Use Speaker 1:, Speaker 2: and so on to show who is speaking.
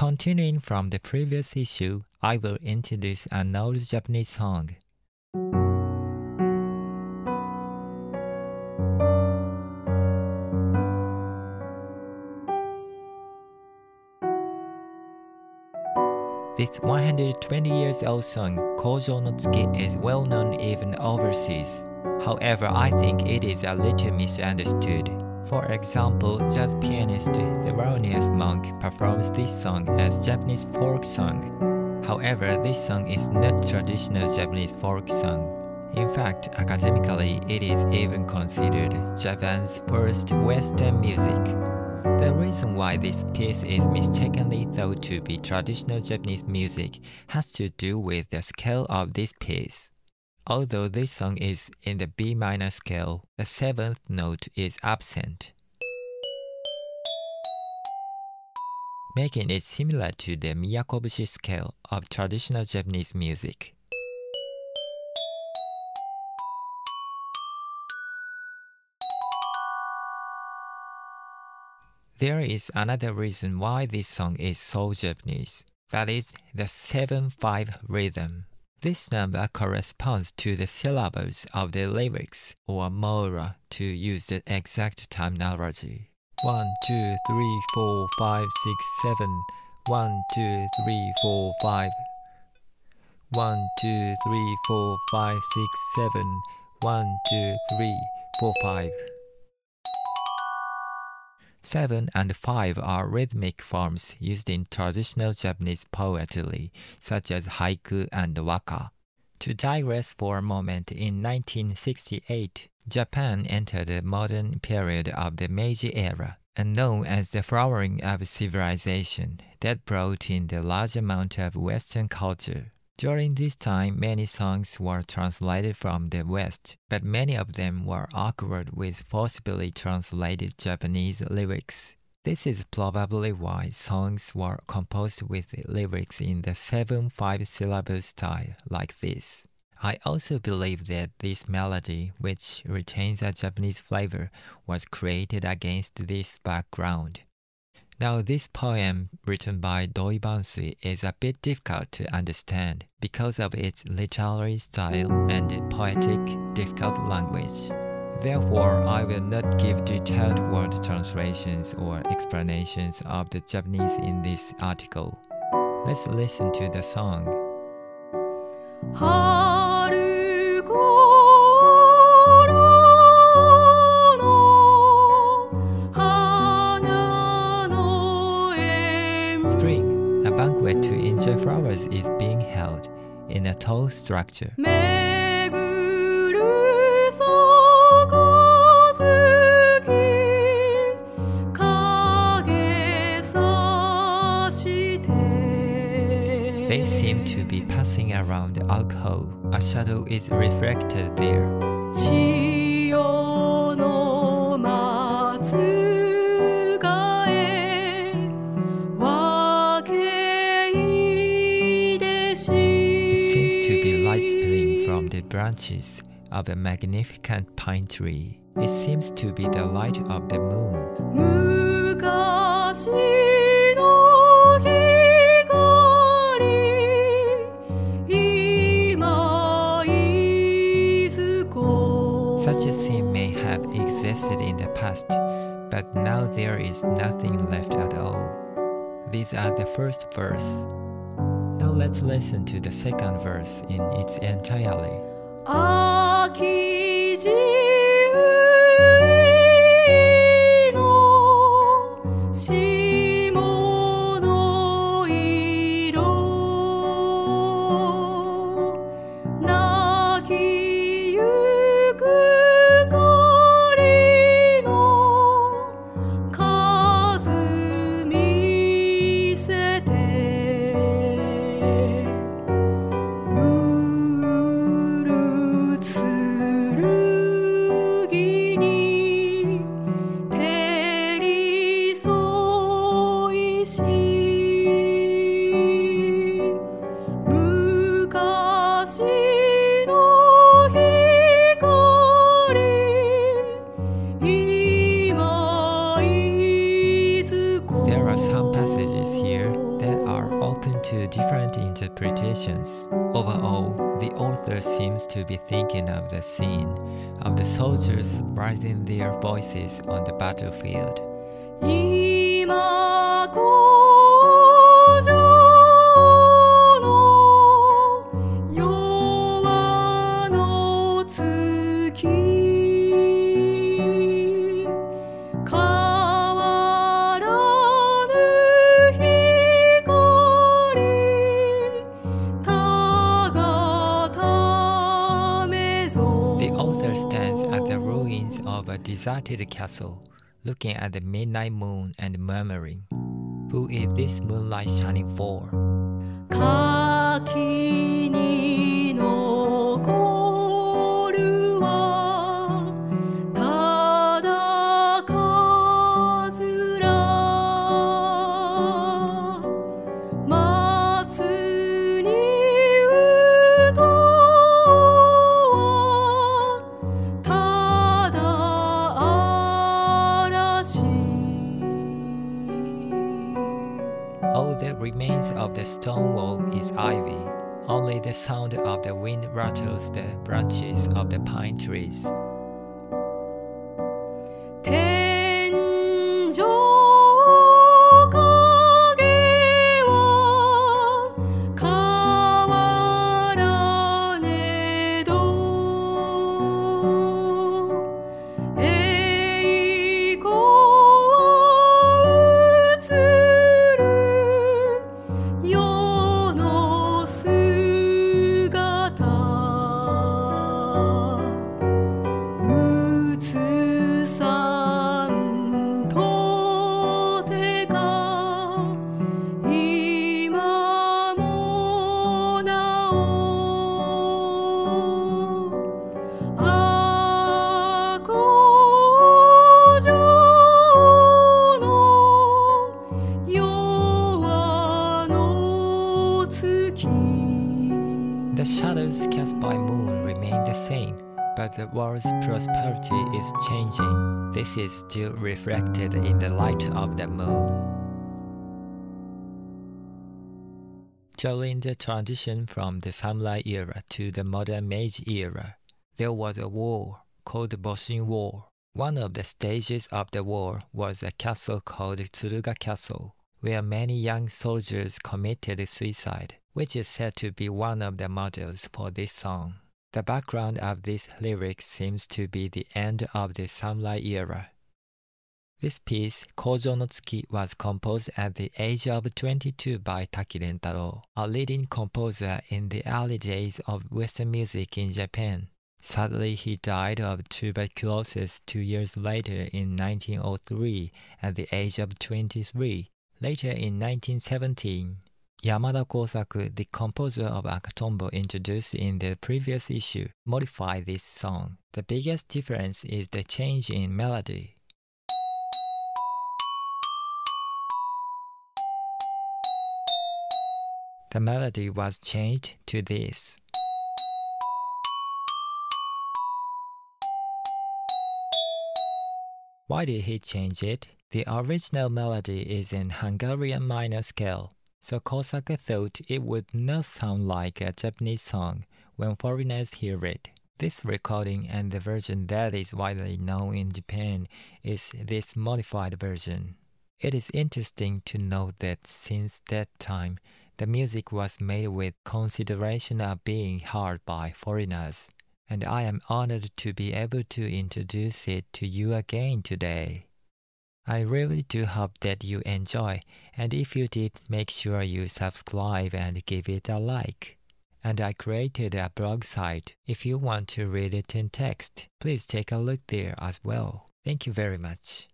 Speaker 1: Continuing from the previous issue, I will introduce an old Japanese song. This 120 years old song, Kojo no Tsuki, is well known even overseas. However, I think it is a little misunderstood. For example, jazz pianist the Thelonious Monk performs this song as Japanese folk song. However, this song is not traditional Japanese folk song. In fact, academically, it is even considered Japan's first Western music. The reason why this piece is mistakenly thought to be traditional Japanese music has to do with the scale of this piece. Although this song is in the B minor scale, the seventh note is absent, making it similar to the Miyakobushi scale of traditional Japanese music. There is another reason why this song is so Japanese. That is the 7-5 rhythm. This number corresponds to the syllables of the lyrics, or mora, to use the exact terminology. 1, 2, 3, 4, 5, 6, 7. 1, 2, 3, 4, 5. 1, 2, 3, 4, 5, 6, 7. 1, 2, 3, 4, 5. 7 and 5 are rhythmic forms used in traditional Japanese poetry, such as haiku and waka. To digress for a moment, in 1968, Japan entered the modern period of the Meiji era, and known as the flowering of civilization, that brought in the large amount of Western culture. During this time, many songs were translated from the West, but many of them were awkward with forcibly translated Japanese lyrics. This is probably why songs were composed with lyrics in the 7 5 syllable style, like this. I also believe that this melody, which retains a Japanese flavor, was created against this background. Now, this poem written by Doi Bansui is a bit difficult to understand because of its literary style and poetic, difficult language. Therefore, I will not give detailed word translations or explanations of the Japanese in this article. Let's listen to the song. in a tall structure. They seem to be passing around alcohol. A shadow is reflected there. the branches of a magnificent pine tree. It seems to be the light of the moon. Such a scene may have existed in the past, but now there is nothing left at all. These are the first verse. Now let's listen to the second verse in its entirely. Interpretations. Overall, the author seems to be thinking of the scene of the soldiers raising their voices on the battlefield. Of a deserted castle, looking at the midnight moon and murmuring, Who is this moonlight shining for?
Speaker 2: 垣
Speaker 1: That remains of the stone wall is ivy. Only the sound of the wind rattles the branches of the pine trees. But the world's prosperity is changing. This is still reflected in the light of the moon. During the transition from the samurai era to the modern Meiji era, there was a war called the Boshin War. One of the stages of the war was a castle called Tsuruga Castle, where many young soldiers committed suicide, which is said to be one of the models for this song. The background of this lyric seems to be the end of the samurai era. This piece, Kojo no Tsuki, was composed at the age of 22 by Taki Rentaro, a leading composer in the early days of Western music in Japan. Sadly, he died of tuberculosis two years later in 1903 at the age of 23. Later in 1917, Yamada Kosaku, the composer of Akatombo introduced in the previous issue, modified this song. The biggest difference is the change in melody. The melody was changed to this. Why did he change it? The original melody is in Hungarian minor scale, so Kosaku thought it would not sound like a Japanese song when foreigners hear it. This recording and the version that is widely known in Japan is this modified version. It is interesting to note that since that time, the music was made with consideration of being heard by foreigners, and I am honored to be able to introduce it to you again today. I really do hope that you enjoy, and if you did, make sure you subscribe and give it a like. And I created a blog site. If you want to read it in text, please take a look there as well. Thank you very much.